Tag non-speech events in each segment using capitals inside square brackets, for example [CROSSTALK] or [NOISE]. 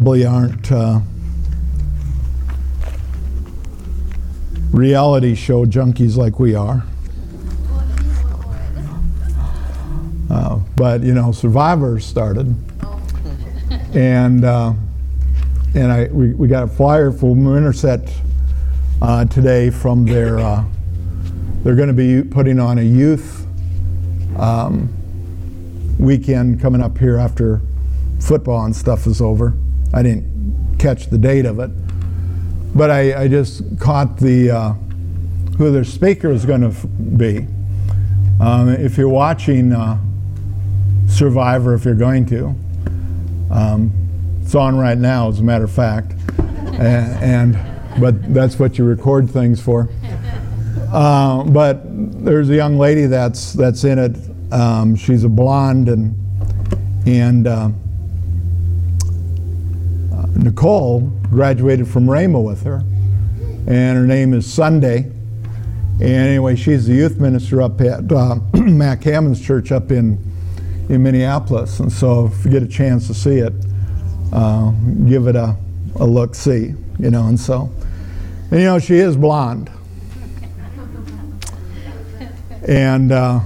probably aren't uh, reality show junkies like we are. Uh, but you know, Survivor started, and uh, and I we, we got a flyer from Winterset uh, today from their. Uh, they're going to be putting on a youth um, weekend coming up here after football and stuff is over. I didn't catch the date of it, but I, I just caught the uh, who their speaker is going to f- be. Um, if you're watching uh, Survivor, if you're going to, um, it's on right now, as a matter of fact, [LAUGHS] and, and but that's what you record things for. Uh, but there's a young lady that's that's in it. Um, she's a blonde and and uh, Nicole graduated from Rhema with her, and her name is Sunday. And anyway, she's the youth minister up at uh, [CLEARS THROAT] Mac Hammond's church up in in Minneapolis. And so, if you get a chance to see it, uh, give it a, a look see, you know. And so, and, you know, she is blonde. And, uh,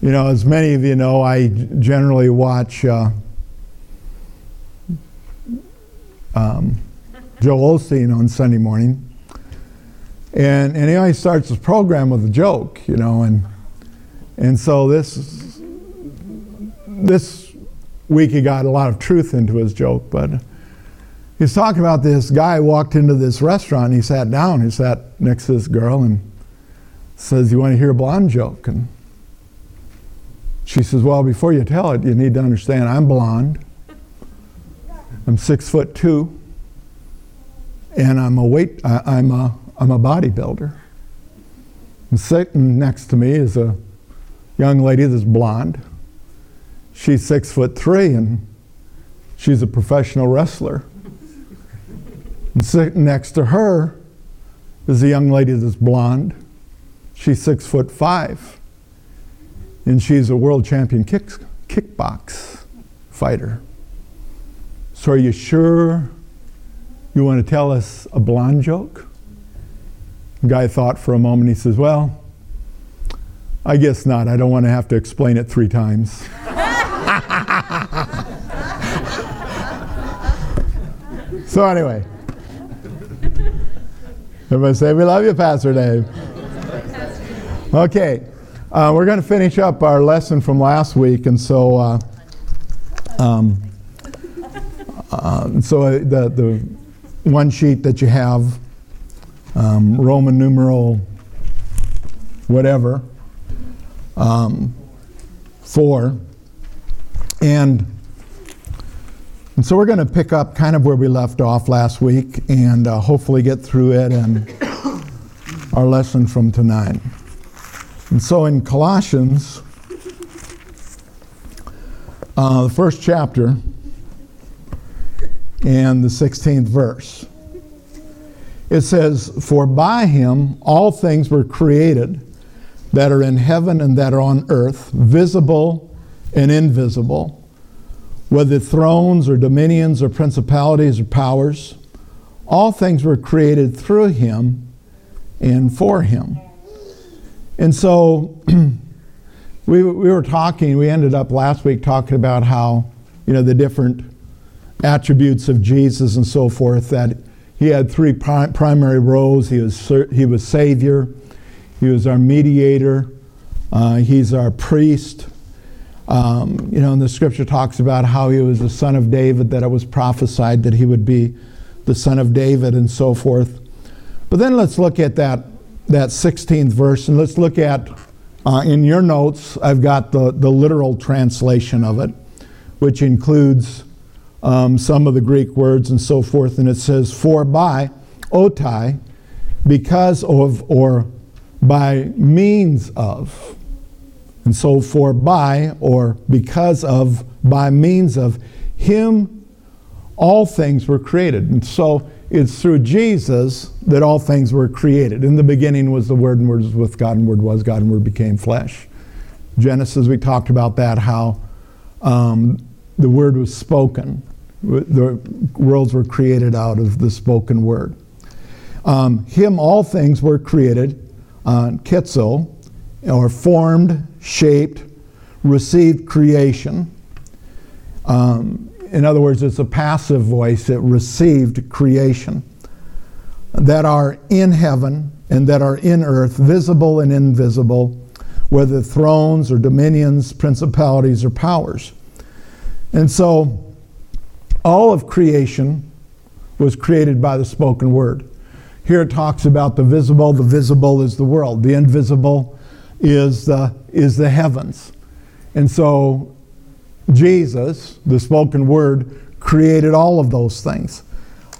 you know, as many of you know, I generally watch uh, um, Joel Osteen on Sunday morning. And, and he always starts his program with a joke, you know, and, and so this, this week he got a lot of truth into his joke, but he's talking about this guy walked into this restaurant he sat down, he sat next to this girl and says, You want to hear a blonde joke? And she says, Well, before you tell it, you need to understand I'm blonde. I'm six foot two, and I'm a weight. I, am a I'm a bodybuilder. And sitting next to me is a young lady that's blonde. She's six foot three, and she's a professional wrestler. And sitting next to her is a young lady that's blonde. She's six foot five, and she's a world champion kick, kickbox fighter. So, are you sure you want to tell us a blonde joke? The guy thought for a moment. He says, Well, I guess not. I don't want to have to explain it three times. [LAUGHS] so, anyway, everybody say, We love you, Pastor Dave. Okay, uh, we're going to finish up our lesson from last week, and so. Uh, um, uh, so uh, the, the one sheet that you have, um, Roman numeral whatever, um, four. And, and so we're going to pick up kind of where we left off last week and uh, hopefully get through it and [COUGHS] our lesson from tonight. And so in Colossians, uh, the first chapter, and the 16th verse. It says, For by him all things were created that are in heaven and that are on earth, visible and invisible, whether thrones or dominions or principalities or powers. All things were created through him and for him. And so [CLEARS THROAT] we, we were talking, we ended up last week talking about how, you know, the different attributes of Jesus and so forth, that he had three pri- primary roles. He was, he was Savior, he was our mediator, uh, he's our priest. Um, you know, and the scripture talks about how he was the son of David, that it was prophesied that he would be the son of David and so forth. But then let's look at that, that 16th verse and let's look at, uh, in your notes, I've got the, the literal translation of it, which includes um, some of the Greek words and so forth, and it says, for by, otai, because of, or by means of. And so for by, or because of, by means of him, all things were created. And so it's through Jesus that all things were created. In the beginning was the Word, and Word was with God, and Word was God, and Word became flesh. Genesis, we talked about that, how um, the Word was spoken The worlds were created out of the spoken word. Um, him, all things were created, uh, ketzo, or formed, shaped, received creation. Um, in other words, it's a passive voice. that received creation that are in heaven and that are in earth, visible and invisible, whether thrones or dominions, principalities or powers. And so all of creation was created by the spoken word. Here it talks about the visible. The visible is the world. The invisible is the, is the heavens. And so Jesus, the spoken word, created all of those things.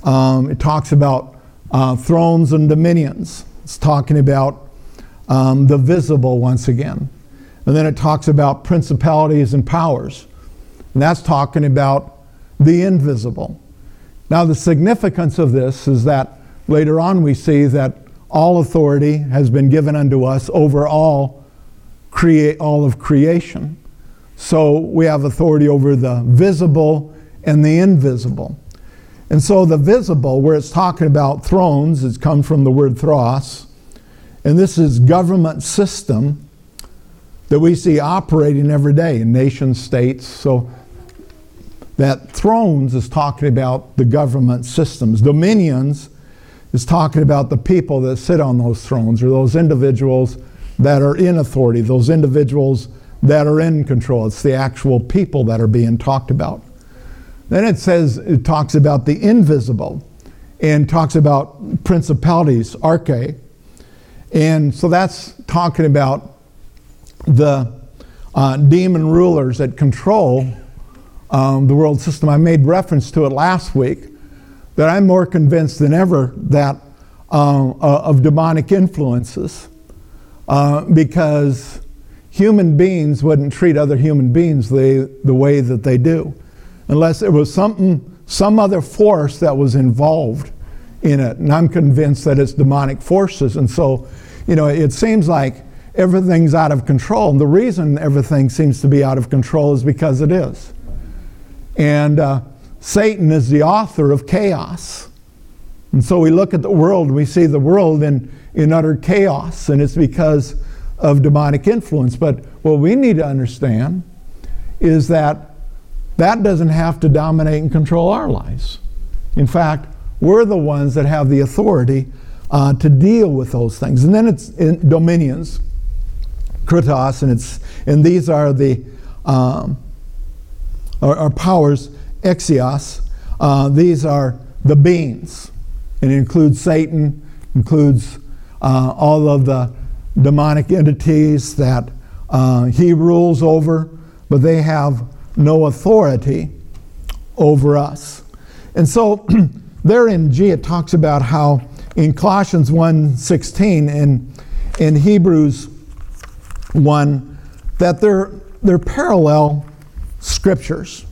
Um, it talks about uh, thrones and dominions. It's talking about um, the visible once again. And then it talks about principalities and powers. And that's talking about the invisible. Now, the significance of this is that later on we see that all authority has been given unto us over all, create, all of creation. So we have authority over the visible and the invisible. And so the visible, where it's talking about thrones, it's come from the word thros. And this is government system that we see operating every day in nation states. So that thrones is talking about the government systems. Dominions is talking about the people that sit on those thrones or those individuals that are in authority, those individuals that are in control. It's the actual people that are being talked about. Then it says, it talks about the invisible and talks about principalities, arche. And so that's talking about the uh, demon rulers that control um, the world system. I made reference to it last week that I'm more convinced than ever that uh, uh, of demonic influences uh, because human beings wouldn't treat other human beings the, the way that they do unless there was something, some other force that was involved in it. And I'm convinced that it's demonic forces. And so, you know, it seems like everything's out of control. And the reason everything seems to be out of control is because it is. And uh, Satan is the author of chaos. And so we look at the world, we see the world in, in utter chaos, and it's because of demonic influence. But what we need to understand is that that doesn't have to dominate and control our lives. In fact, we're the ones that have the authority uh, to deal with those things. And then it's dominions, kratos, and it's and these are the um, or, or powers, exios. Uh, these are the beings. It includes Satan, includes uh, all of the demonic entities that uh, he rules over, but they have no authority over us. And so [CLEARS THROAT] there in G it talks about how in Colossians 1:16 and in Hebrews 1 that they're, they're parallel scriptures.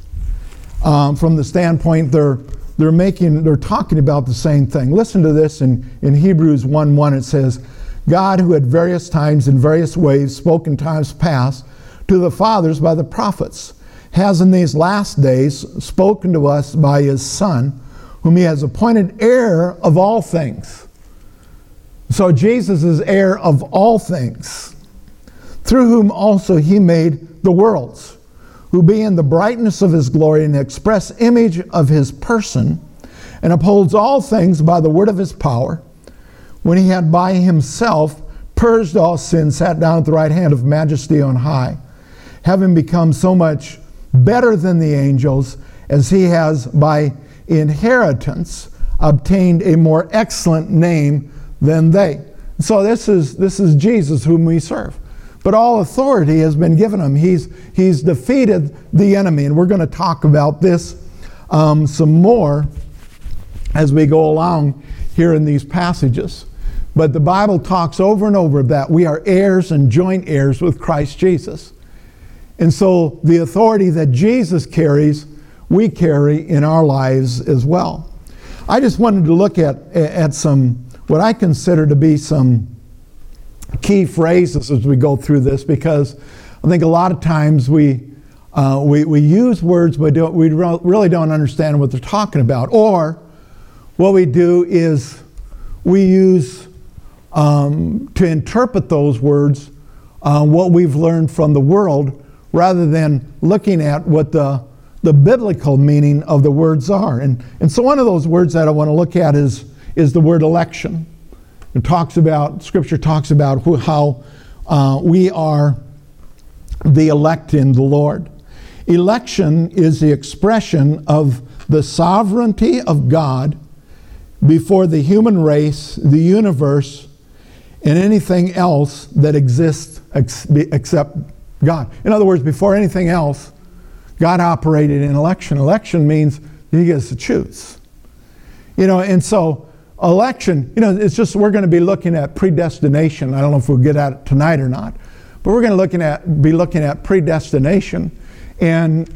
Um, from the standpoint they're they're making they're talking about the same thing. Listen to this in, in hebrews 1 1 it says god who at various times in various ways spoke in times past to the fathers by the prophets has in these last days spoken to us by his son whom he has appointed heir of all things. So jesus is heir of all things through whom also he made the worlds who being the brightness of his glory and the express image of his person, and upholds all things by the word of his power, when he had by himself purged all sin, sat down at the right hand of majesty on high, having become so much better than the angels, as he has by inheritance obtained a more excellent name than they. So this is this is Jesus whom we serve. But all authority has been given him. He's, he's defeated the enemy. And we're going to talk about this um, some more as we go along here in these passages. But the Bible talks over and over that we are heirs and joint heirs with Christ Jesus. And so the authority that Jesus carries, we carry in our lives as well. I just wanted to look at, at some, what I consider to be some key phrases as we go through this because I think a lot of times we uh, we, we use words, but don't, we really don't understand what they're talking about. Or what we do is we use um, to interpret those words uh, what we've learned from the world rather than looking at what the, the biblical meaning of the words are. And, and so, one of those words that I want to look at is, is the word election. It talks about, Scripture talks about who, how uh, we are the elect in the Lord. Election is the expression of the sovereignty of God before the human race, the universe, and anything else that exists except God. In other words, before anything else, God operated in election. Election means he gets to choose. You know, and so election, you know, it's just we're going to be looking at predestination. I don't know if we'll get at it tonight or not, but we're going to looking at be looking at predestination. And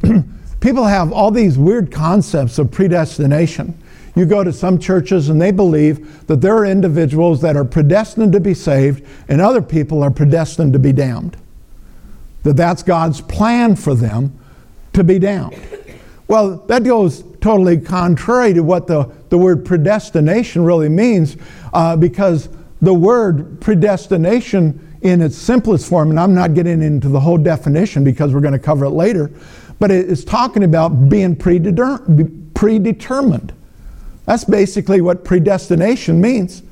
[CLEARS THROAT] people have all these weird concepts of predestination. You go to some churches and they believe that there are individuals that are predestined to be saved and other people are predestined to be damned. That that's God's plan for them to be damned. Well, that goes totally contrary to what the, the word predestination really means uh, because the word predestination in its simplest form, and I'm not getting into the whole definition because we're going to cover it later, but it's talking about being predetermined. That's basically what predestination means.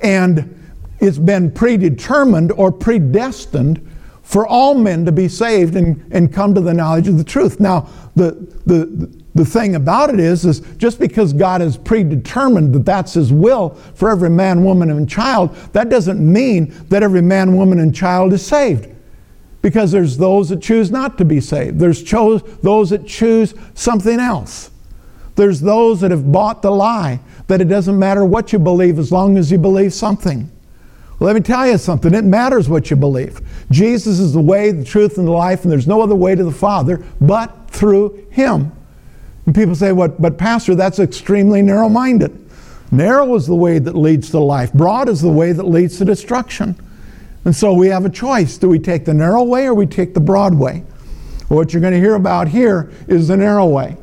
And it's been predetermined or predestined for all men to be saved and, and come to the knowledge of the truth. Now, the, the, the thing about it is, is just because God has predetermined that that's His will for every man, woman, and child, that doesn't mean that every man, woman, and child is saved. Because there's those that choose not to be saved. There's chose, those that choose something else. There's those that have bought the lie that it doesn't matter what you believe as long as you believe something. Let me tell you something. It matters what you believe. Jesus is the way, the truth, and the life, and there's no other way to the Father but through Him. And people say, what, but Pastor, that's extremely narrow minded. Narrow is the way that leads to life, broad is the way that leads to destruction. And so we have a choice. Do we take the narrow way or we take the broad way? Well, what you're going to hear about here is the narrow way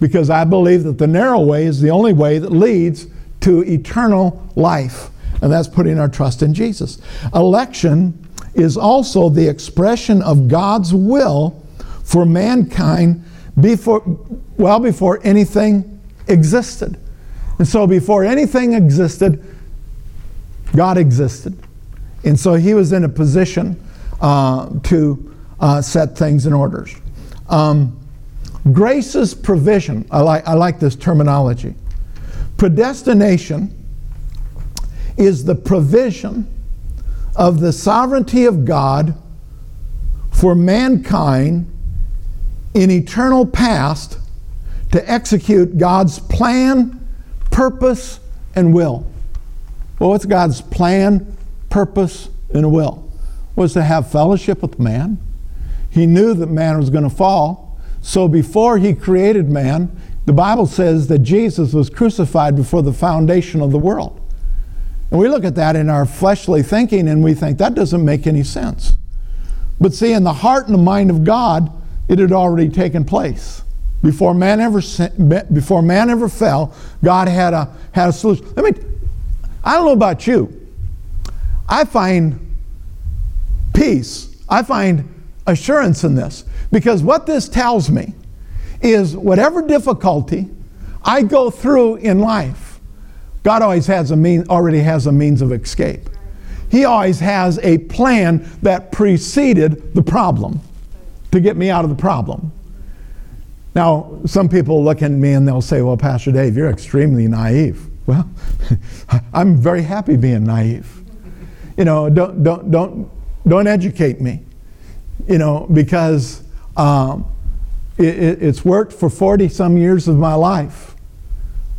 because I believe that the narrow way is the only way that leads to eternal life, and that's putting our trust in Jesus. Election is also the expression of God's will for mankind before, well before anything existed. And so, before anything existed, God existed. And so, He was in a position uh, to uh, set things in orders. Um, Grace's provision, I like, I like this terminology. Predestination is the provision of the sovereignty of God for mankind in eternal past to execute God's plan, purpose, and will. Well, what's God's plan, purpose, and will? Was to have fellowship with man. He knew that man was going to fall. So before he created man, the Bible says that Jesus was crucified before the foundation of the world. And we look at that in our fleshly thinking and we think that doesn't make any sense. But see, in the heart and the mind of God, it had already taken place. Before man ever before man ever fell, God had a had a solution. Let me I don't know about you. I find peace. I find assurance in this. Because what this tells me is whatever difficulty I go through in life, God always has a mean, already has a means of escape. He always has a plan that preceded the problem to get me out of the problem. Now, some people look at me and they'll say, Well, Pastor Dave, you're extremely naive. Well, [LAUGHS] I'm very happy being naive. You know, don't, don't, don't, don't educate me you know, because um, it, it's worked for 40 some years of my life,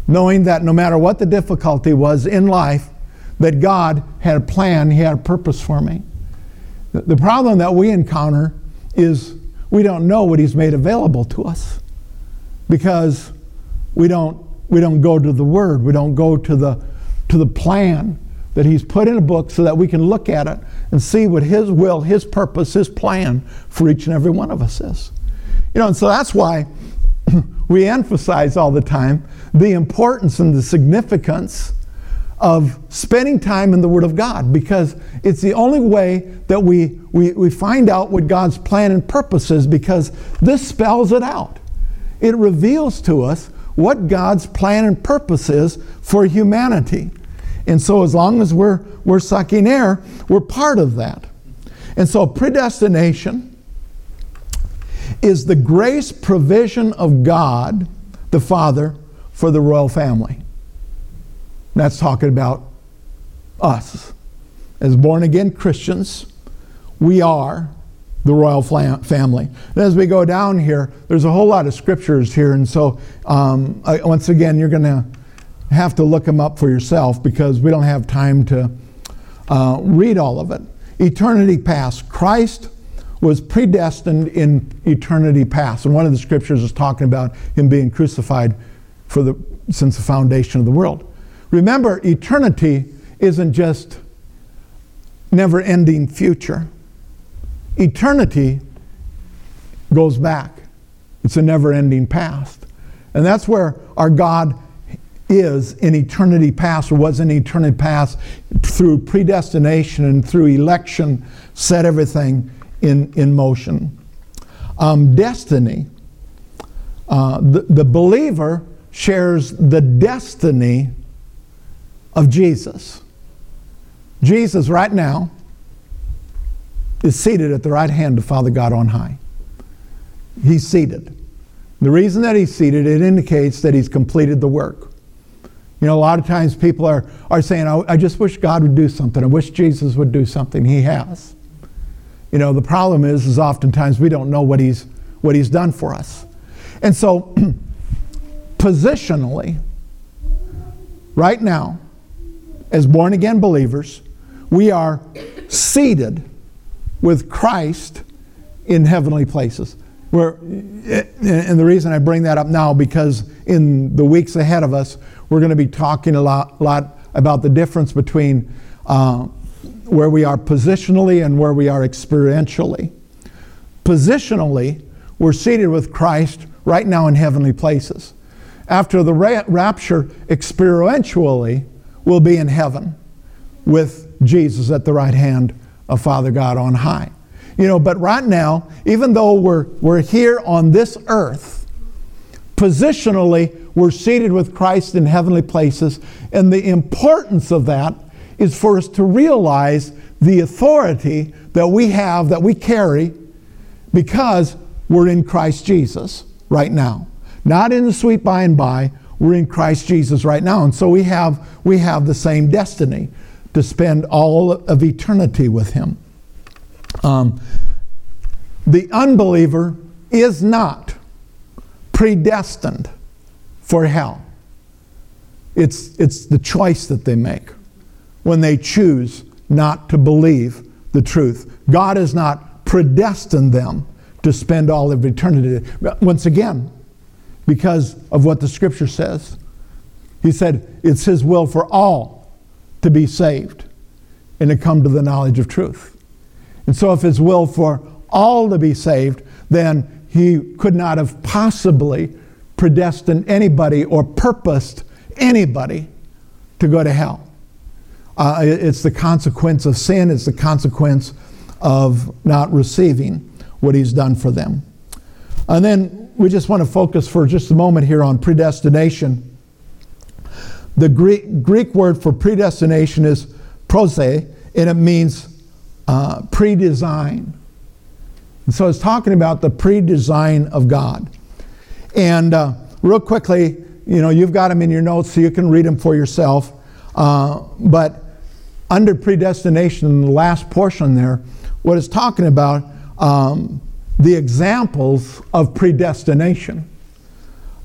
knowing that no matter what the difficulty was in life, that God had a plan, He had a purpose for me. The problem that we encounter is we don't know what He's made available to us because we don't, we don't go to the Word, we don't go to the, to the plan that He's put in a book so that we can look at it and see what His will, His purpose, His plan for each and every one of us is. You know, and so that's why [CLEARS THROAT] we emphasize all the time the importance and the significance of spending time in the Word of God because it's the only way that we, we, we find out what God's plan and purpose is because this spells it out. It reveals to us what God's plan and purpose is for humanity. And so, as long as we're, we're sucking air, we're part of that. And so, predestination is the grace provision of God, the Father, for the royal family. That's talking about us. As born again Christians, we are the royal family. And as we go down here, there's a whole lot of scriptures here. And so, um, I, once again, you're going to have to look them up for yourself because we don't have time to uh, read all of it. Eternity past. Christ was predestined in eternity past. And one of the scriptures is talking about him being crucified for the, since the foundation of the world. Remember, eternity isn't just never ending future. Eternity goes back, it's a never ending past. And that's where our God is in eternity past, or was in eternity past, through predestination and through election, set everything in, in motion. Um, destiny. Uh, the, the believer shares the destiny of Jesus. Jesus, right now, is seated at the right hand of Father God on high. He's seated. The reason that he's seated, it indicates that he's completed the work. You know, a lot of times people are, are saying, I, I just wish God would do something. I wish Jesus would do something. He has. You know, the problem is, is oftentimes we don't know what he's, what he's done for us. And so, [CLEARS THROAT] positionally, right now, as born again believers, we are seated with Christ in heavenly places. We're, and the reason I bring that up now because in the weeks ahead of us, we're going to be talking a lot, lot about the difference between uh, where we are positionally and where we are experientially. Positionally, we're seated with Christ right now in heavenly places. After the ra- rapture, experientially, we'll be in heaven with Jesus at the right hand of Father God on high. You know, but right now, even though we're, we're here on this earth, positionally, we're seated with Christ in heavenly places. And the importance of that is for us to realize the authority that we have, that we carry, because we're in Christ Jesus right now. Not in the sweet by and by, we're in Christ Jesus right now. And so we have, we have the same destiny to spend all of eternity with Him. Um, the unbeliever is not predestined for hell. It's, it's the choice that they make when they choose not to believe the truth. God has not predestined them to spend all of eternity. Once again, because of what the scripture says. He said it's his will for all to be saved and to come to the knowledge of truth. And so, if his will for all to be saved, then he could not have possibly predestined anybody or purposed anybody to go to hell. Uh, it's the consequence of sin, it's the consequence of not receiving what he's done for them. And then we just want to focus for just a moment here on predestination. The Greek, Greek word for predestination is prose, and it means uh, pre design. And so it's talking about the pre design of God. And uh, real quickly, you know, you've got them in your notes so you can read them for yourself. Uh, but under predestination, in the last portion there, what it's talking about, um, the examples of predestination.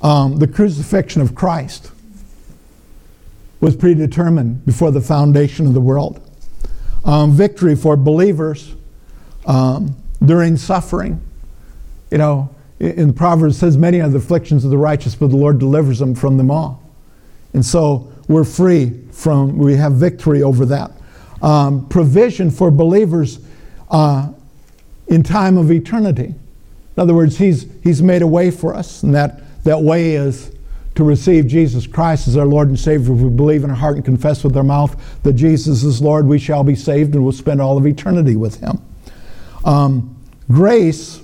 Um, the crucifixion of Christ was predetermined before the foundation of the world. Um, victory for believers um, during suffering. You know, in the Proverbs says, Many are the afflictions of the righteous, but the Lord delivers them from them all. And so we're free from, we have victory over that. Um, provision for believers uh, in time of eternity. In other words, he's, he's made a way for us, and that, that way is to receive Jesus Christ as our Lord and Savior. If we believe in our heart and confess with our mouth that Jesus is Lord, we shall be saved and we'll spend all of eternity with Him. Um, grace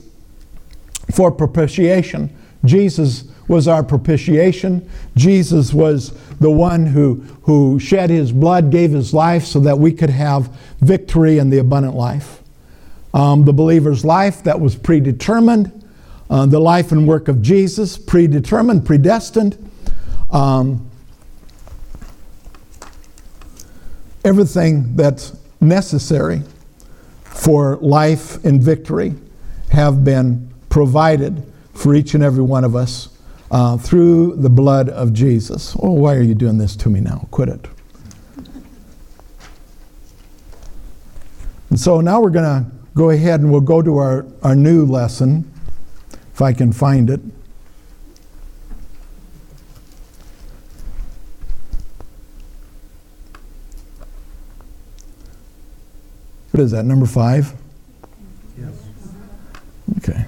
for propitiation. Jesus was our propitiation. Jesus was the one who, who shed his blood, gave his life so that we could have victory in the abundant life. Um, the believer's life that was predetermined, uh, the life and work of Jesus, predetermined, predestined. Um, everything that's necessary for life and victory have been provided for each and every one of us uh, through the blood of Jesus. Oh, why are you doing this to me now? Quit it. And so now we're going to go ahead and we'll go to our, our new lesson, if I can find it. What is that, number five? Yes. Okay.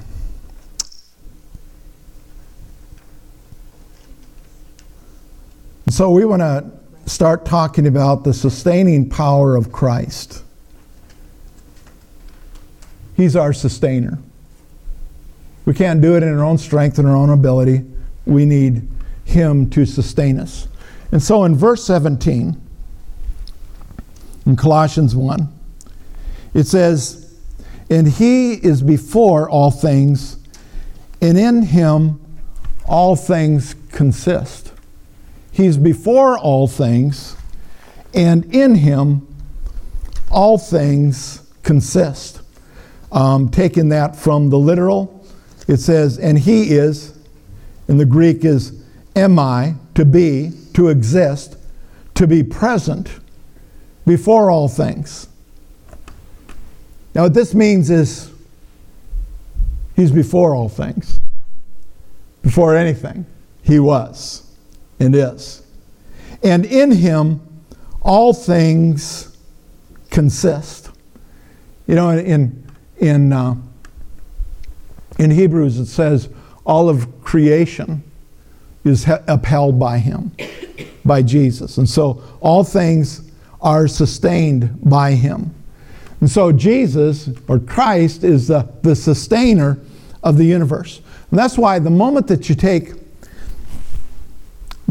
So we want to start talking about the sustaining power of Christ. He's our sustainer. We can't do it in our own strength and our own ability. We need Him to sustain us. And so in verse 17, in Colossians 1, it says, And He is before all things, and in Him all things consist. He's before all things, and in him all things consist. Um, taking that from the literal, it says, and he is, in the Greek is eimi, to be, to exist, to be present before all things. Now, what this means is he's before all things. Before anything, he was and is. And in him, all things consist. You know, in, in, uh, in Hebrews, it says all of creation is he- upheld by him, by Jesus. And so all things are sustained by him. And so Jesus, or Christ, is the, the sustainer of the universe. And that's why the moment that you take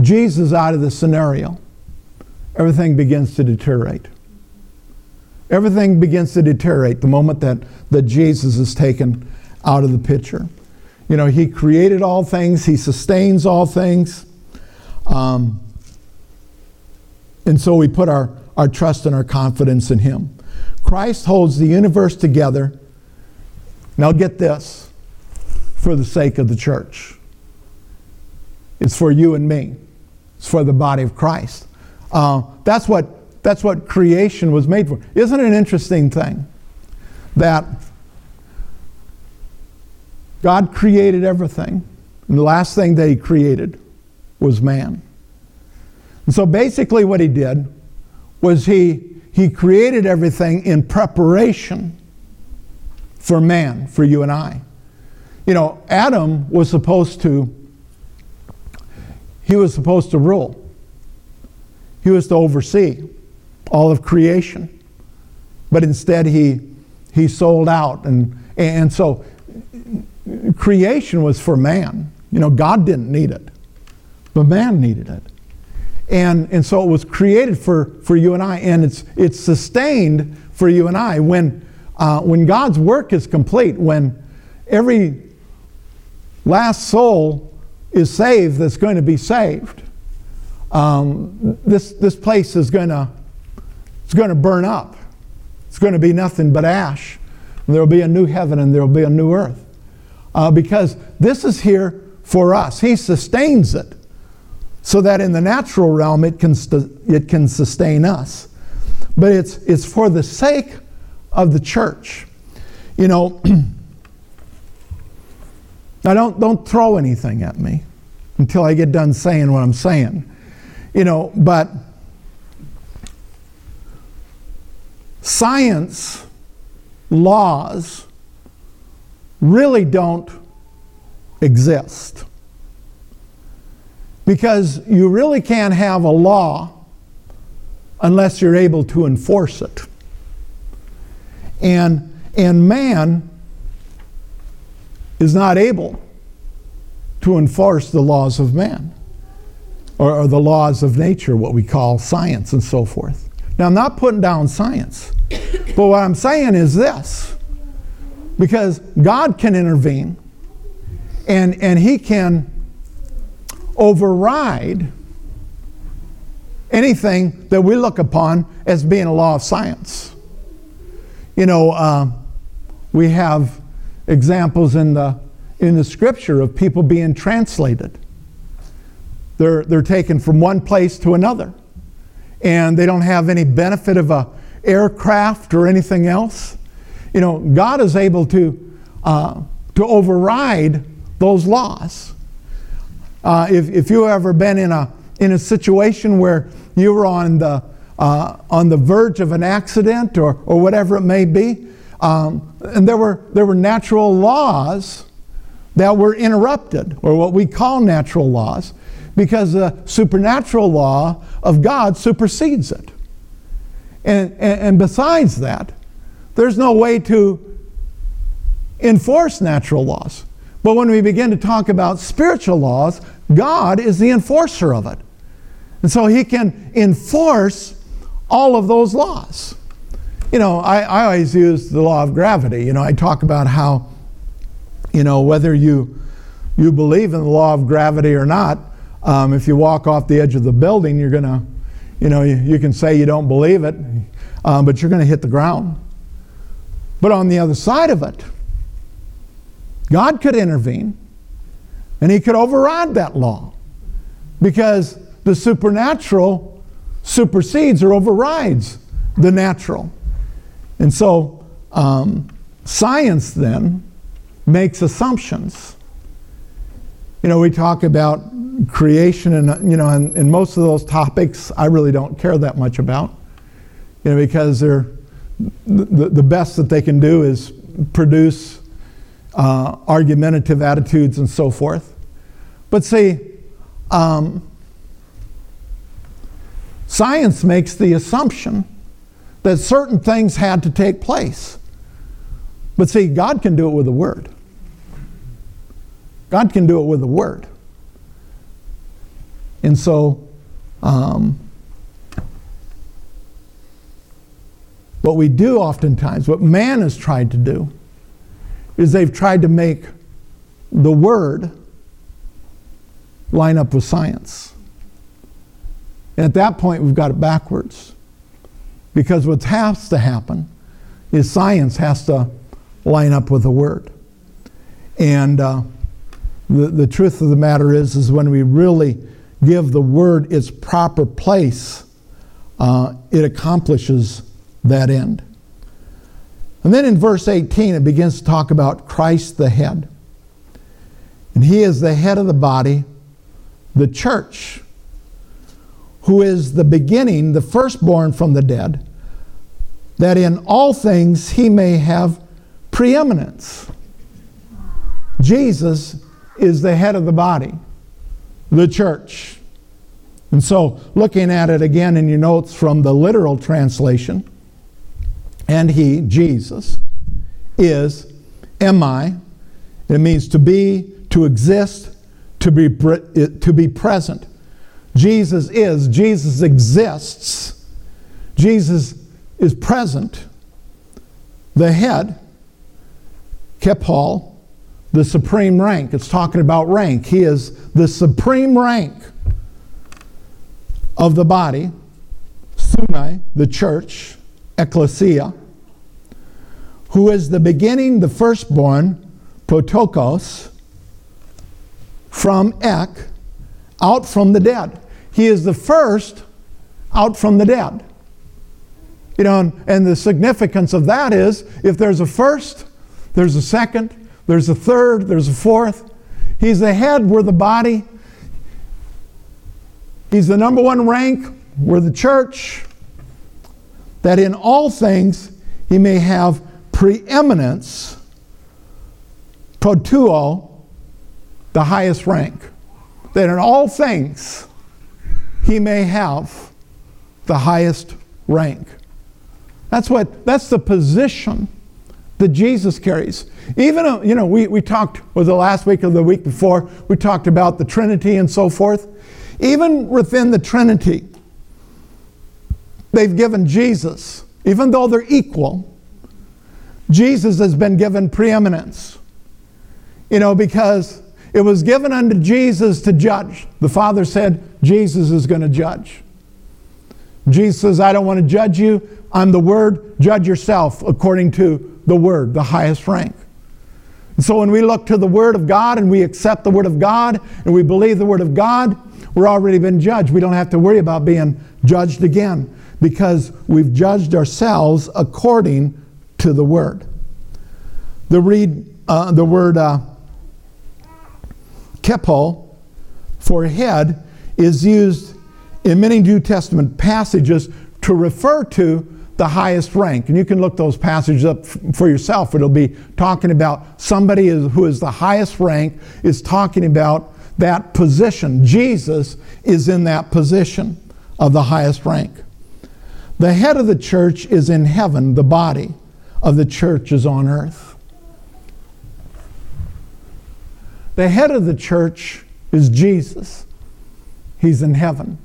Jesus out of the scenario, everything begins to deteriorate. Everything begins to deteriorate the moment that, that Jesus is taken out of the picture. You know, He created all things, He sustains all things. Um, and so we put our, our trust and our confidence in Him. Christ holds the universe together. Now, get this for the sake of the church. It's for you and me. For the body of Christ. Uh, that's what that's what creation was made for. Isn't it an interesting thing that God created everything, and the last thing that He created was man. And so basically, what He did was He He created everything in preparation for man, for you and I. You know, Adam was supposed to he was supposed to rule, he was to oversee all of creation. But instead, he, he sold out. And, and so, creation was for man. You know, God didn't need it, but man needed it. And, and so it was created for, for you and I, and it's, it's sustained for you and I. When, uh, when God's work is complete, when every last soul is saved that's going to be saved. Um, this, this place is going to it's going to burn up. It's going to be nothing but ash. And there will be a new heaven and there will be a new earth. Uh, because this is here for us. He sustains it so that in the natural realm it can, it can sustain us. But it's, it's for the sake of the church. You know, [CLEARS THROAT] Now, don't, don't throw anything at me until I get done saying what I'm saying. You know, but science laws really don't exist. Because you really can't have a law unless you're able to enforce it. And, and man is not able to enforce the laws of man or, or the laws of nature, what we call science and so forth. Now, I'm not putting down science, but what I'm saying is this because God can intervene and, and He can override anything that we look upon as being a law of science. You know, uh, we have examples in the, in the scripture of people being translated. They're, they're taken from one place to another, and they don't have any benefit of a aircraft or anything else. You know, God is able to, uh, to override those laws. Uh, if, if you've ever been in a, in a situation where you were on the, uh, on the verge of an accident or, or whatever it may be, um, and there were, there were natural laws that were interrupted, or what we call natural laws, because the supernatural law of God supersedes it. And, and, and besides that, there's no way to enforce natural laws. But when we begin to talk about spiritual laws, God is the enforcer of it. And so he can enforce all of those laws. You know, I, I always use the law of gravity. You know, I talk about how, you know, whether you, you believe in the law of gravity or not, um, if you walk off the edge of the building, you're going to, you know, you, you, can say you don't believe it, um, but you're going to hit the ground. But on the other side of it, God could intervene and he could override that law because the supernatural supersedes or overrides the natural. And so um, science then makes assumptions. You know, we talk about creation and, you know, and, and most of those topics I really don't care that much about, you know, because they're, the, the best that they can do is produce uh, argumentative attitudes and so forth. But see, um, science makes the assumption that certain things had to take place. But see, God can do it with a word. God can do it with a word. And so, um, what we do oftentimes, what man has tried to do, is they've tried to make the word line up with science. And at that point, we've got it backwards. Because what has to happen is science has to line up with the word. And uh, the, the truth of the matter is, is when we really give the word its proper place, uh, it accomplishes that end. And then in verse 18, it begins to talk about Christ the head. And he is the head of the body, the church, who is the beginning, the firstborn from the dead, that in all things he may have preeminence. Jesus is the head of the body, the church. And so, looking at it again in your notes from the literal translation, and he, Jesus, is eimi, It means to be, to exist, to be, to be present. Jesus is, Jesus exists, Jesus is present. The head, kepal, the supreme rank. It's talking about rank. He is the supreme rank of the body, sunai, the church, ecclesia who is the beginning, the firstborn, protokos, from Ek, out from the dead. He is the first out from the dead. You know, and the significance of that is if there's a first, there's a second, there's a third, there's a fourth. He's the head, we're the body. He's the number one rank, we're the church. That in all things he may have preeminence, protuo, the highest rank, that in all things he may have the highest rank. That's what that's the position that Jesus carries. Even uh, you know, we, we talked was the last week or the week before, we talked about the Trinity and so forth. Even within the Trinity, they've given Jesus, even though they're equal, Jesus has been given preeminence. You know, because it was given unto Jesus to judge. The Father said, Jesus is going to judge. Jesus says, I don't want to judge you. I'm the Word. Judge yourself according to the Word, the highest rank. And so when we look to the Word of God and we accept the Word of God and we believe the Word of God, we're already been judged. We don't have to worry about being judged again because we've judged ourselves according to the Word. The, read, uh, the word uh, kepo for head is used in many New Testament passages to refer to the highest rank. And you can look those passages up for yourself. It'll be talking about somebody who is the highest rank, is talking about that position. Jesus is in that position of the highest rank. The head of the church is in heaven, the body of the church is on earth. The head of the church is Jesus. He's in heaven.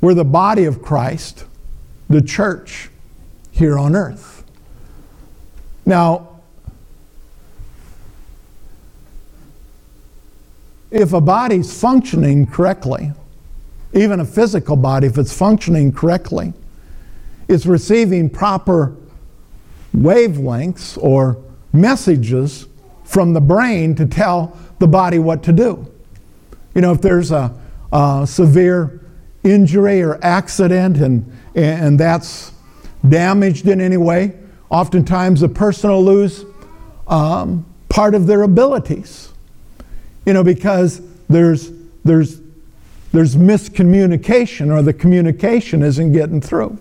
We're the body of Christ, the church here on earth. Now, if a body's functioning correctly, even a physical body, if it's functioning correctly, it's receiving proper wavelengths or messages from the brain to tell the body what to do. You know, if there's a, a severe injury or accident and, and that's damaged in any way, oftentimes the person will lose um, part of their abilities. You know, because there's, there's, there's miscommunication or the communication isn't getting through.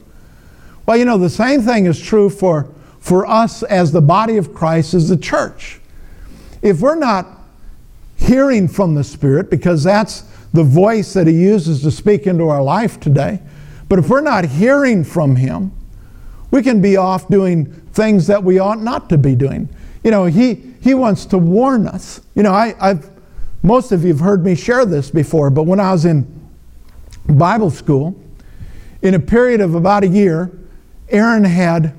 Well, you know, the same thing is true for, for us as the body of Christ, as the church. If we're not hearing from the Spirit, because that's the voice that He uses to speak into our life today, but if we're not hearing from Him, we can be off doing things that we ought not to be doing. You know, He, he wants to warn us. You know, I, I've, most of you have heard me share this before, but when I was in Bible school, in a period of about a year, Aaron had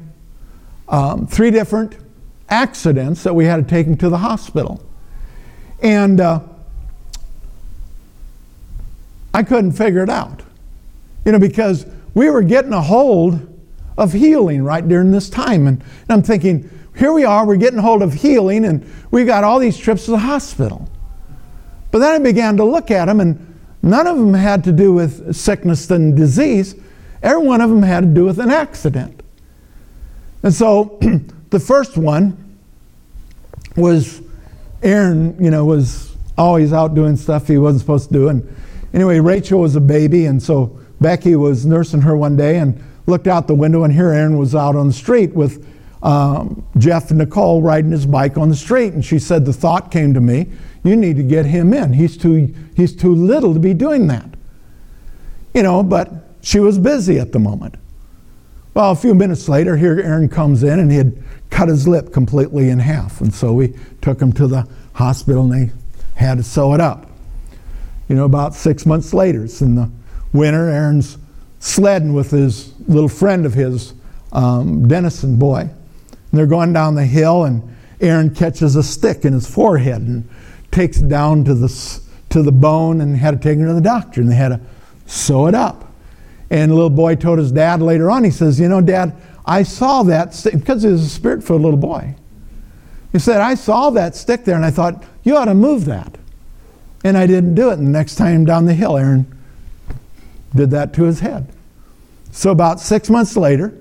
um, three different accidents that we had to take him to the hospital. And uh, I couldn't figure it out. You know, because we were getting a hold of healing right during this time. And, and I'm thinking, here we are, we're getting a hold of healing, and we got all these trips to the hospital. But then I began to look at them, and none of them had to do with sickness and disease. Every one of them had to do with an accident. And so [CLEARS THROAT] the first one was Aaron, you know, was always out doing stuff he wasn't supposed to do. And anyway, Rachel was a baby, and so Becky was nursing her one day and looked out the window, and here Aaron was out on the street with um, Jeff and Nicole riding his bike on the street. And she said, The thought came to me, you need to get him in. He's too, he's too little to be doing that. You know, but she was busy at the moment. Well, a few minutes later, here Aaron comes in and he had cut his lip completely in half. And so we took him to the hospital and they had to sew it up. You know, about six months later, it's in the winter, Aaron's sledding with his little friend of his, um, Dennison boy. And they're going down the hill, and Aaron catches a stick in his forehead and takes it down to the, to the bone and had to take him to the doctor, and they had to sew it up. And the little boy told his dad later on, he says, You know, Dad, I saw that stick, because he was a spirit filled little boy. He said, I saw that stick there and I thought, you ought to move that. And I didn't do it. And the next time down the hill, Aaron did that to his head. So about six months later,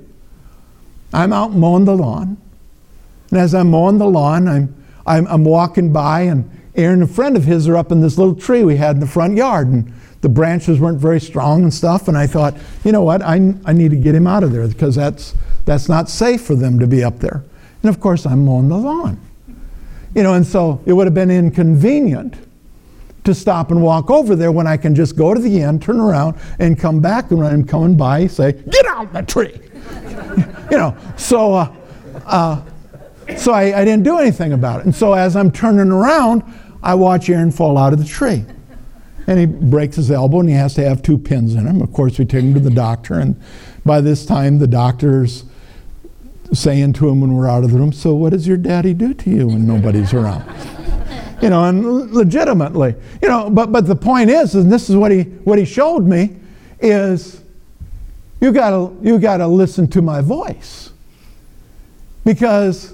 I'm out mowing the lawn. And as I'm mowing the lawn, I'm, I'm, I'm walking by, and Aaron and a friend of his are up in this little tree we had in the front yard. And the branches weren't very strong and stuff. And I thought, you know what, I, I need to get him out of there because that's, that's not safe for them to be up there. And of course, I'm mowing the lawn. You know, and so it would have been inconvenient to stop and walk over there when I can just go to the end, turn around, and come back and when I'm coming by, say, get out the tree. [LAUGHS] you know, so, uh, uh, so I, I didn't do anything about it. And so as I'm turning around, I watch Aaron fall out of the tree. And he breaks his elbow and he has to have two pins in him. Of course, we take him to the doctor, and by this time, the doctor's saying to him when we're out of the room, So, what does your daddy do to you when nobody's around? [LAUGHS] you know, and legitimately, you know, but, but the point is, and this is what he, what he showed me, is you gotta, you gotta listen to my voice. Because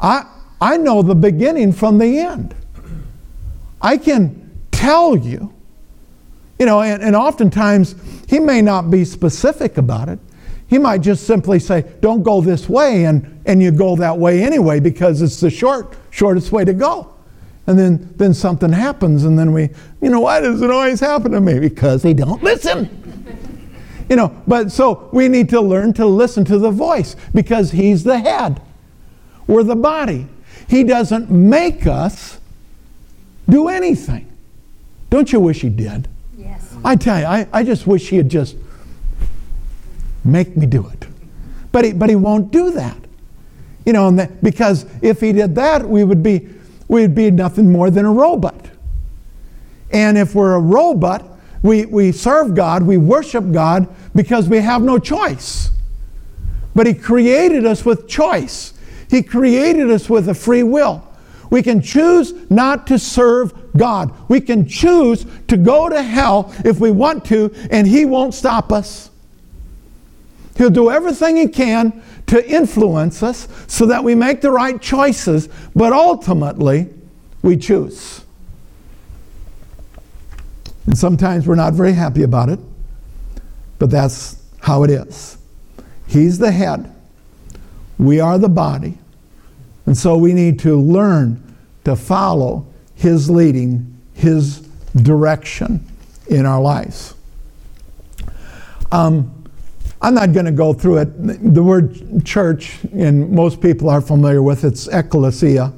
I, I know the beginning from the end. I can tell you, you know, and, and oftentimes he may not be specific about it. He might just simply say, don't go this way, and, and you go that way anyway because it's the short, shortest way to go. And then, then something happens, and then we, you know, why does it always happen to me? Because they don't listen. [LAUGHS] you know, but so we need to learn to listen to the voice because He's the head. We're the body. He doesn't make us do anything. Don't you wish He did? Yes. I tell you, I, I just wish He had just make me do it. But he, but he won't do that. You know, because if he did that, we would be we'd be nothing more than a robot. And if we're a robot, we, we serve God, we worship God because we have no choice. But He created us with choice. He created us with a free will. We can choose not to serve God. We can choose to go to hell if we want to, and He won't stop us. He'll do everything He can to influence us so that we make the right choices, but ultimately, we choose. And sometimes we're not very happy about it, but that's how it is. He's the head, we are the body, and so we need to learn to follow His leading, His direction in our lives. Um, I'm not going to go through it. The word church, and most people are familiar with it's ecclesia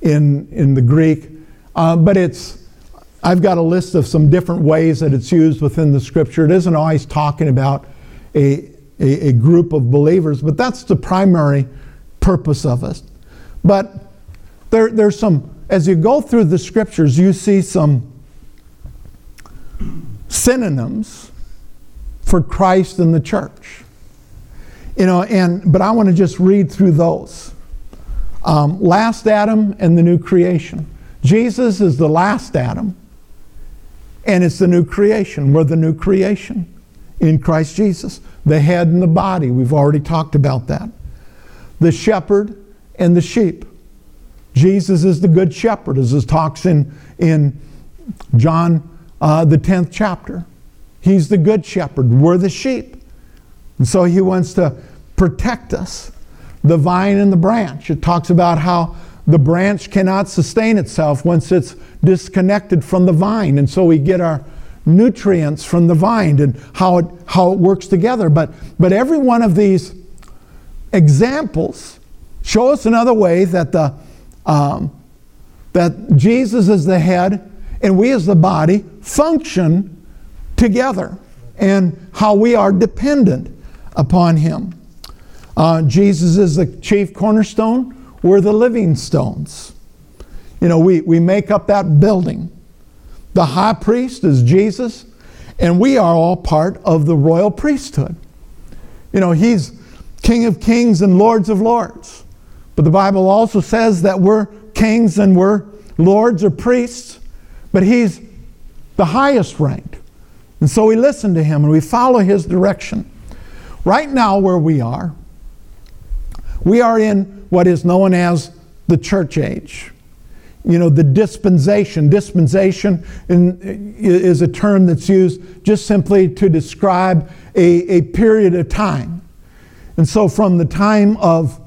in, in the Greek. Uh, but it's, I've got a list of some different ways that it's used within the scripture. It isn't always talking about a, a, a group of believers, but that's the primary purpose of it. But there, there's some, as you go through the scriptures, you see some synonyms for Christ and the church. You know, and but I want to just read through those. Um, last Adam and the new creation. Jesus is the last Adam, and it's the new creation. We're the new creation in Christ Jesus. The head and the body. We've already talked about that. The shepherd and the sheep. Jesus is the good shepherd, as it talks in, in John, uh, the 10th chapter. He's the good shepherd. We're the sheep. And so he wants to protect us. The vine and the branch. It talks about how the branch cannot sustain itself once it's disconnected from the vine. And so we get our nutrients from the vine and how it, how it works together. But, but every one of these examples show us another way that, the, um, that Jesus is the head and we as the body function together and how we are dependent upon Him. Uh, Jesus is the chief cornerstone, we're the living stones. You know, we, we make up that building. The high priest is Jesus, and we are all part of the royal priesthood. You know, He's King of kings and Lords of lords. But the Bible also says that we're kings and we're lords or priests, but He's the highest ranked. And so we listen to him and we follow his direction. Right now, where we are, we are in what is known as the church age. You know, the dispensation. Dispensation in, is a term that's used just simply to describe a, a period of time. And so, from the time of,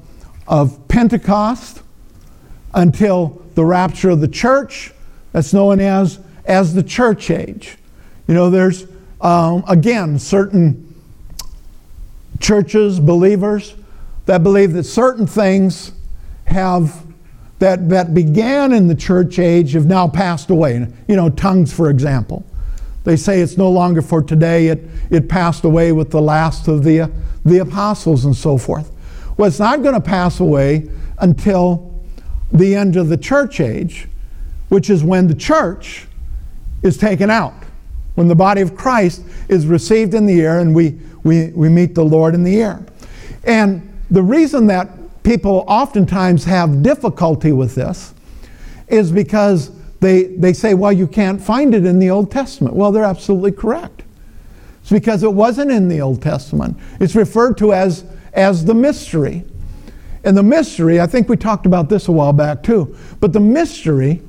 of Pentecost until the rapture of the church, that's known as, as the church age. You know, there's, um, again, certain churches, believers, that believe that certain things have that, that began in the church age have now passed away. You know, tongues, for example. They say it's no longer for today. It, it passed away with the last of the, the apostles and so forth. Well, it's not going to pass away until the end of the church age, which is when the church is taken out, when the body of Christ is received in the air and we, we, we meet the Lord in the air. And the reason that people oftentimes have difficulty with this is because they, they say, well, you can't find it in the Old Testament. Well, they're absolutely correct. It's because it wasn't in the Old Testament. It's referred to as, as the mystery. And the mystery, I think we talked about this a while back too, but the mystery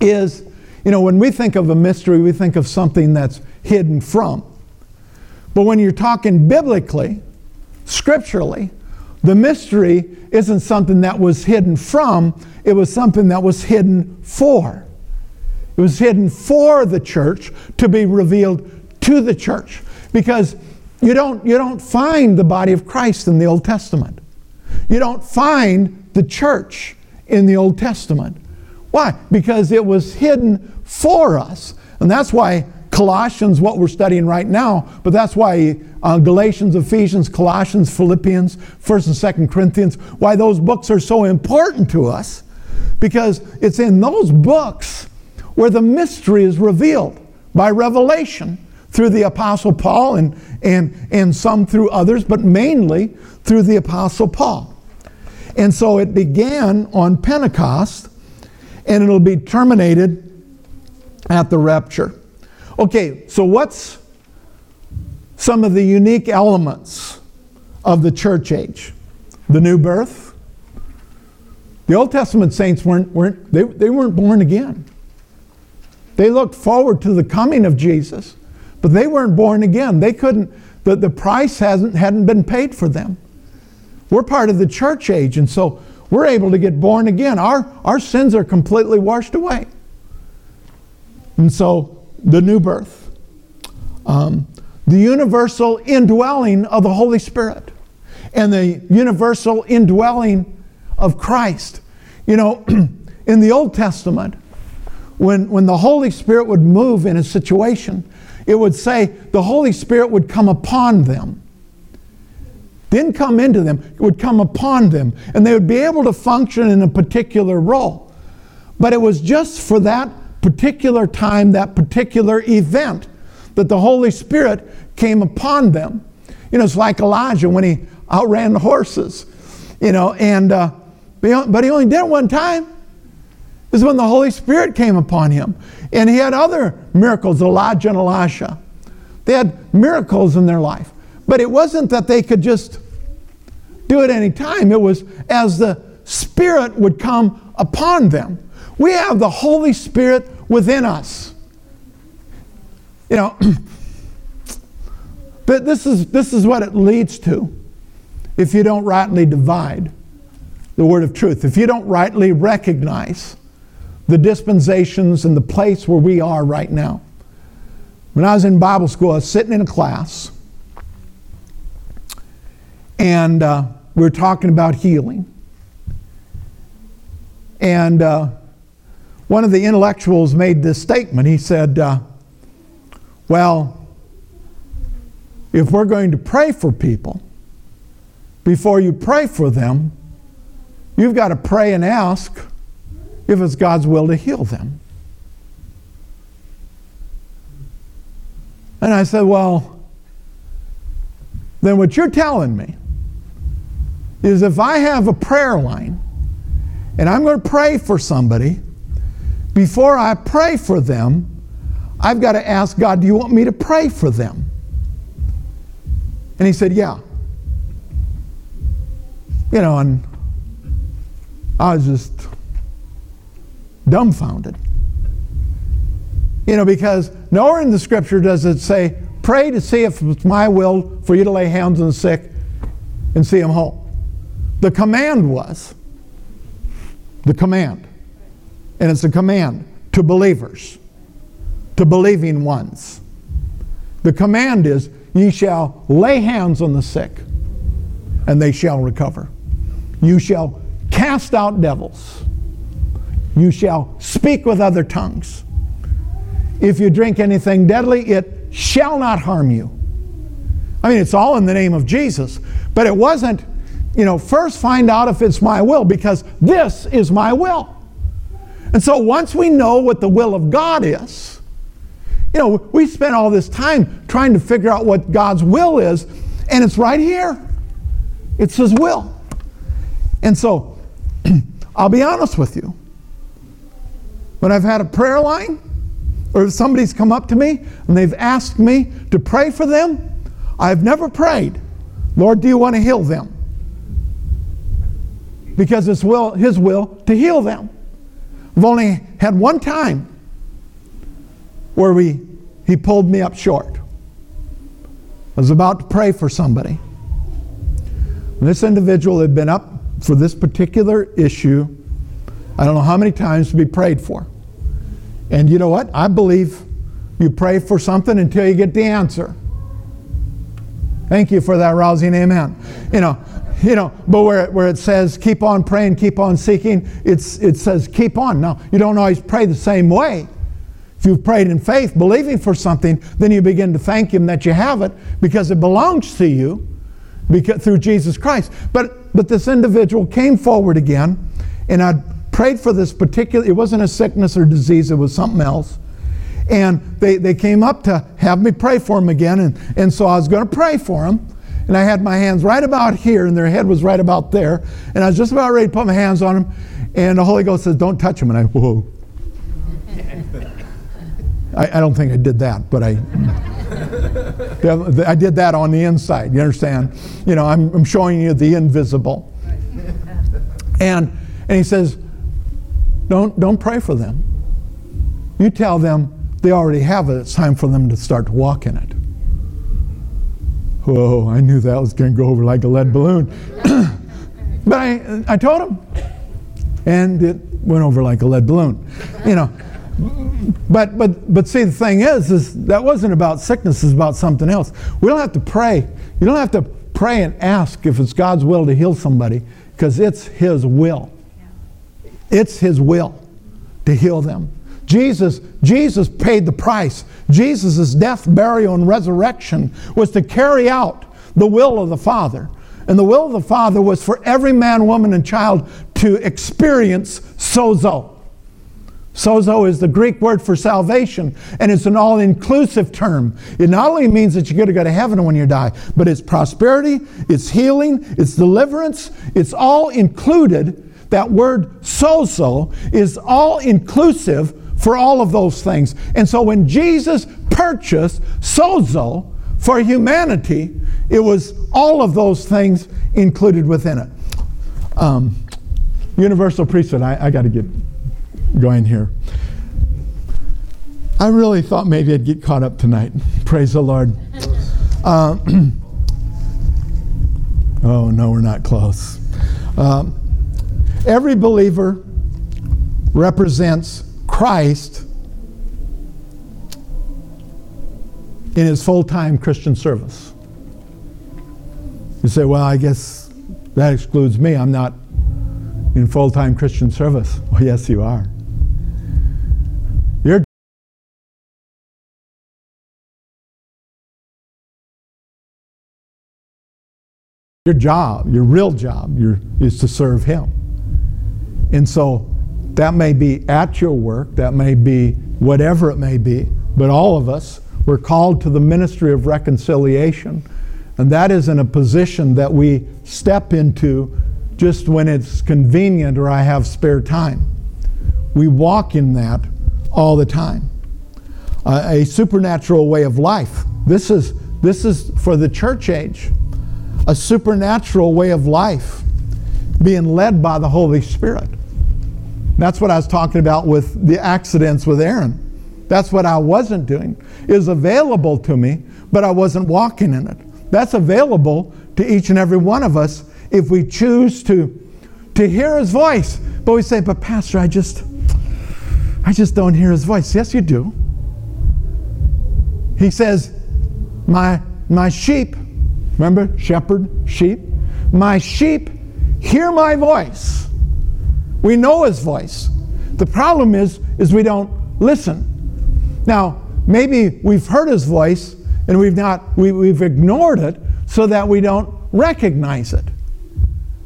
is, you know, when we think of a mystery, we think of something that's hidden from. But when you're talking biblically, scripturally, the mystery isn't something that was hidden from, it was something that was hidden for. It was hidden for the church to be revealed to the church. Because you don't, you don't find the body of Christ in the Old Testament. You don't find the church in the Old Testament. Why? Because it was hidden for us. And that's why Colossians, what we're studying right now, but that's why uh, Galatians, Ephesians, Colossians, Philippians, 1st and 2nd Corinthians, why those books are so important to us, because it's in those books where the mystery is revealed by revelation through the Apostle Paul and, and, and some through others, but mainly through the Apostle Paul. And so it began on Pentecost and it'll be terminated at the rapture. Okay, so what's some of the unique elements of the church age? The new birth. The Old Testament saints weren't, weren't they, they weren't born again. They looked forward to the coming of Jesus, but they weren't born again. They couldn't, the, the price hasn't, hadn't been paid for them. We're part of the church age, and so we're able to get born again. Our, our sins are completely washed away. And so the new birth, um, the universal indwelling of the Holy Spirit, and the universal indwelling of Christ. You know, [CLEARS THROAT] in the Old Testament, when, when the Holy Spirit would move in a situation, it would say the Holy Spirit would come upon them. Didn't come into them, it would come upon them, and they would be able to function in a particular role. But it was just for that particular time, that particular event, that the Holy Spirit came upon them. You know, it's like Elijah when he outran the horses, you know, and, uh, but he only did it one time. This is when the Holy Spirit came upon him. And he had other miracles, Elijah and Elisha. They had miracles in their life. But it wasn't that they could just do it any time. It was as the Spirit would come upon them. We have the Holy Spirit within us. You know, [CLEARS THROAT] but this is, this is what it leads to if you don't rightly divide the word of truth, if you don't rightly recognize the dispensations and the place where we are right now. When I was in Bible school, I was sitting in a class, and uh, we were talking about healing. And uh, one of the intellectuals made this statement. He said, uh, Well, if we're going to pray for people, before you pray for them, you've got to pray and ask if it's God's will to heal them. And I said, Well, then what you're telling me is if I have a prayer line and I'm going to pray for somebody, before I pray for them, I've got to ask God, do you want me to pray for them? And he said, yeah. You know, and I was just dumbfounded. You know, because nowhere in the scripture does it say, pray to see if it's my will for you to lay hands on the sick and see them whole. The command was, the command and it's a command to believers, to believing ones. The command is, Ye shall lay hands on the sick, and they shall recover. You shall cast out devils. You shall speak with other tongues. If you drink anything deadly, it shall not harm you. I mean, it's all in the name of Jesus. But it wasn't, you know, first find out if it's my will, because this is my will. And so once we know what the will of God is, you know, we spend all this time trying to figure out what God's will is, and it's right here. It's His will. And so, [CLEARS THROAT] I'll be honest with you. When I've had a prayer line, or if somebody's come up to me and they've asked me to pray for them, I've never prayed, Lord, do you want to heal them? Because it's will, His will to heal them. I've only had one time where we, He pulled me up short. I was about to pray for somebody. This individual had been up for this particular issue, I don't know how many times to be prayed for. And you know what? I believe you pray for something until you get the answer. Thank you for that rousing amen. You know, you know, but where, where it says keep on praying, keep on seeking, it's, it says keep on. Now, you don't always pray the same way. If you've prayed in faith, believing for something, then you begin to thank Him that you have it because it belongs to you because, through Jesus Christ. But, but this individual came forward again, and I prayed for this particular, it wasn't a sickness or disease, it was something else. And they, they came up to have me pray for him again, and, and so I was going to pray for him. And I had my hands right about here, and their head was right about there. And I was just about ready to put my hands on them, and the Holy Ghost says, Don't touch them. And I, whoa. I, I don't think I did that, but I. [LAUGHS] I did that on the inside. You understand? You know, I'm, I'm showing you the invisible. And, and he says, don't, don't pray for them. You tell them they already have it. It's time for them to start to walk in it. Whoa, I knew that was going to go over like a lead balloon. [COUGHS] but I, I told him. And it went over like a lead balloon. You know, but but but see the thing is is that wasn't about sickness it's about something else we don't have to pray you don't have to pray and ask if it's god's will to heal somebody because it's his will it's his will to heal them jesus jesus paid the price jesus' death burial and resurrection was to carry out the will of the father and the will of the father was for every man woman and child to experience sozo Sozo is the Greek word for salvation, and it's an all inclusive term. It not only means that you're going to go to heaven when you die, but it's prosperity, it's healing, it's deliverance, it's all included. That word sozo is all inclusive for all of those things. And so when Jesus purchased sozo for humanity, it was all of those things included within it. Um, universal priesthood, I, I got to get going here. I really thought maybe I'd get caught up tonight. Praise the Lord. Uh, [CLEARS THROAT] oh, no, we're not close. Uh, every believer represents Christ in his full time Christian service. You say, well, I guess that excludes me. I'm not in full time Christian service. [LAUGHS] Well, yes, you are. Your job, your real job, your, is to serve Him. And so that may be at your work, that may be whatever it may be, but all of us, we're called to the ministry of reconciliation. And that is in a position that we step into just when it's convenient or I have spare time. We walk in that all the time. Uh, a supernatural way of life. This is, this is for the church age a supernatural way of life, being led by the Holy Spirit. That's what I was talking about with the accidents with Aaron. That's what I wasn't doing. It was available to me, but I wasn't walking in it. That's available to each and every one of us if we choose to, to hear his voice. But we say, but Pastor, I just I just don't hear his voice. Yes, you do. He says, My my sheep Remember, shepherd, sheep? My sheep hear my voice, We know his voice. The problem is, is we don't listen. Now, maybe we've heard his voice and we've not, we, we've ignored it so that we don't recognize it.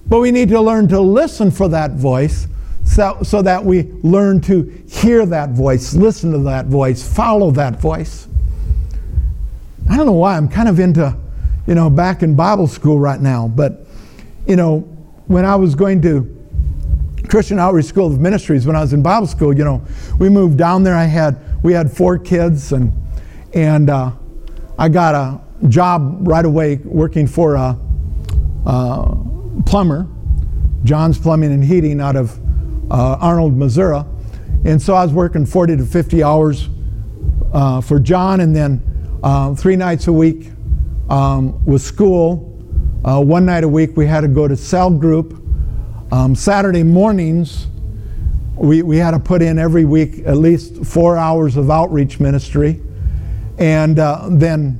But we need to learn to listen for that voice so, so that we learn to hear that voice, listen to that voice, follow that voice. I don't know why I'm kind of into, you know, back in Bible school right now, but, you know, when I was going to Christian Outreach School of Ministries, when I was in Bible school, you know, we moved down there. I had, we had four kids, and, and uh, I got a job right away working for a, a plumber, John's Plumbing and Heating out of uh, Arnold, Missouri. And so I was working 40 to 50 hours uh, for John, and then uh, three nights a week um, with school. Uh, one night a week we had to go to cell group. Um, Saturday mornings we, we had to put in every week at least four hours of outreach ministry. And uh, then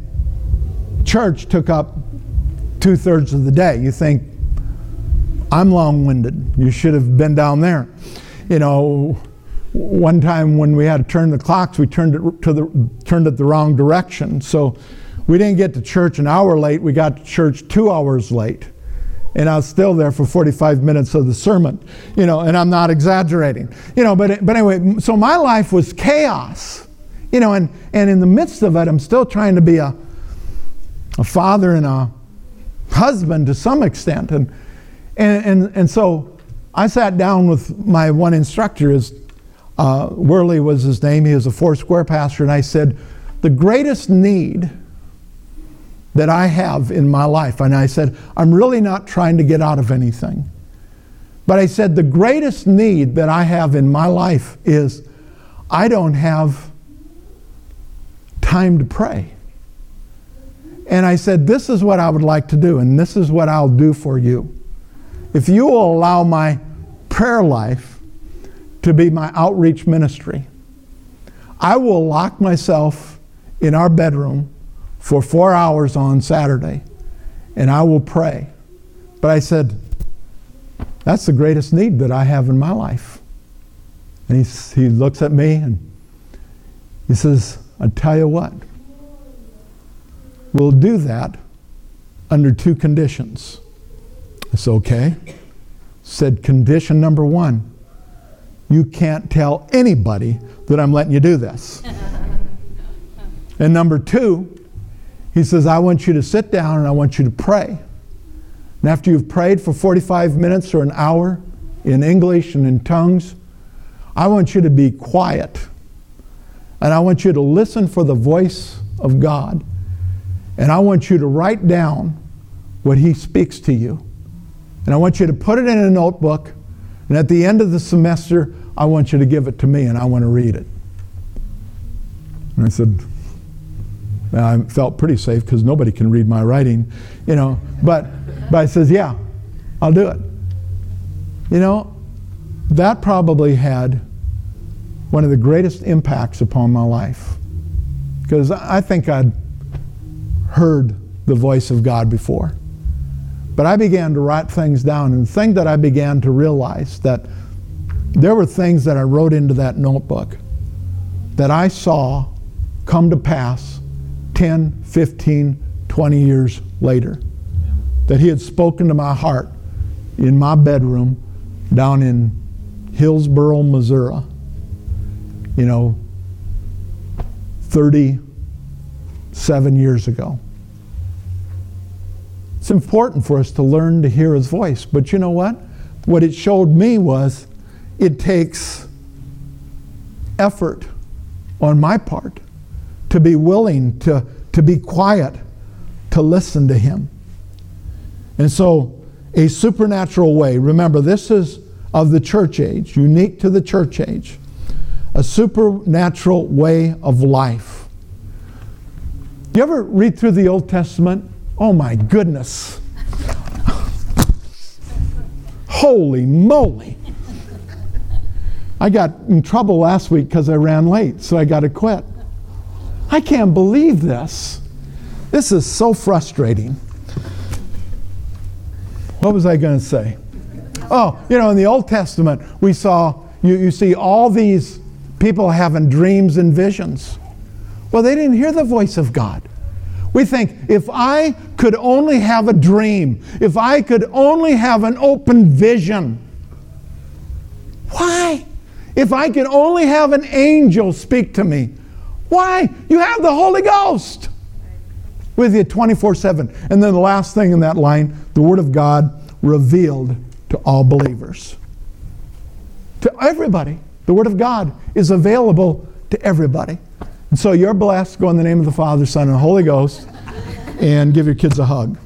church took up two thirds of the day. You think, I'm long winded. You should have been down there. You know, one time when we had to turn the clocks, we turned it to the turned it the wrong direction. So we didn't get to church an hour late. We got to church two hours late, and I was still there for 45 minutes of the sermon. You know, and I'm not exaggerating. You know, but but anyway, so my life was chaos. You know, and and in the midst of it, I'm still trying to be a a father and a husband to some extent, and and, and, and so I sat down with my one instructor, his, uh, Worley was his name, he was a four square pastor, and I said, The greatest need that I have in my life, and I said, I'm really not trying to get out of anything. But I said, the greatest need that I have in my life is I don't have time to pray. And I said, This is what I would like to do, and this is what I'll do for you if you will allow my prayer life to be my outreach ministry, I will lock myself in our bedroom for four hours on Saturday and I will pray. But I said, that's the greatest need that I have in my life. And he, he looks at me and he says, I tell you what, we'll do that under two conditions. It's okay. Said condition number one you can't tell anybody that I'm letting you do this. [LAUGHS] and number two, he says, I want you to sit down and I want you to pray. And after you've prayed for 45 minutes or an hour in English and in tongues, I want you to be quiet. And I want you to listen for the voice of God. And I want you to write down what He speaks to you. And I want you to put it in a notebook. And at the end of the semester, I want you to give it to me and I want to read it. And I said, I felt pretty safe because nobody can read my writing, you know. But, but I says, yeah, I'll do it. You know, that probably had one of the greatest impacts upon my life. Because I think I'd heard the voice of God before. But I began to write things down, and the thing that I began to realize that there were things that I wrote into that notebook that I saw come to pass 10, 15, 20 years later. That He had spoken to my heart in my bedroom down in Hillsboro, Missouri. You know, 37 years ago. It's important for us to learn to hear his voice. But you know what? What it showed me was it takes effort on my part to be willing to, to be quiet, to listen to him. And so, a supernatural way, remember, this is of the church age, unique to the church age, a supernatural way of life. Do you ever read through the Old Testament Oh my goodness. Holy moly. I got in trouble last week because I ran late, so I got to quit. I can't believe this. This is so frustrating. What was I going to say? Oh, you know, in the Old Testament, we saw, you, you see all these people having dreams and visions. Well, they didn't hear the voice of God. We think if I could only have a dream, if I could only have an open vision, why? If I could only have an angel speak to me, why? You have the Holy Ghost with you 24 7. And then the last thing in that line the Word of God revealed to all believers. To everybody. The Word of God is available to everybody. And so you're blessed. Go in the name of the Father, Son, and Holy Ghost and give your kids a hug.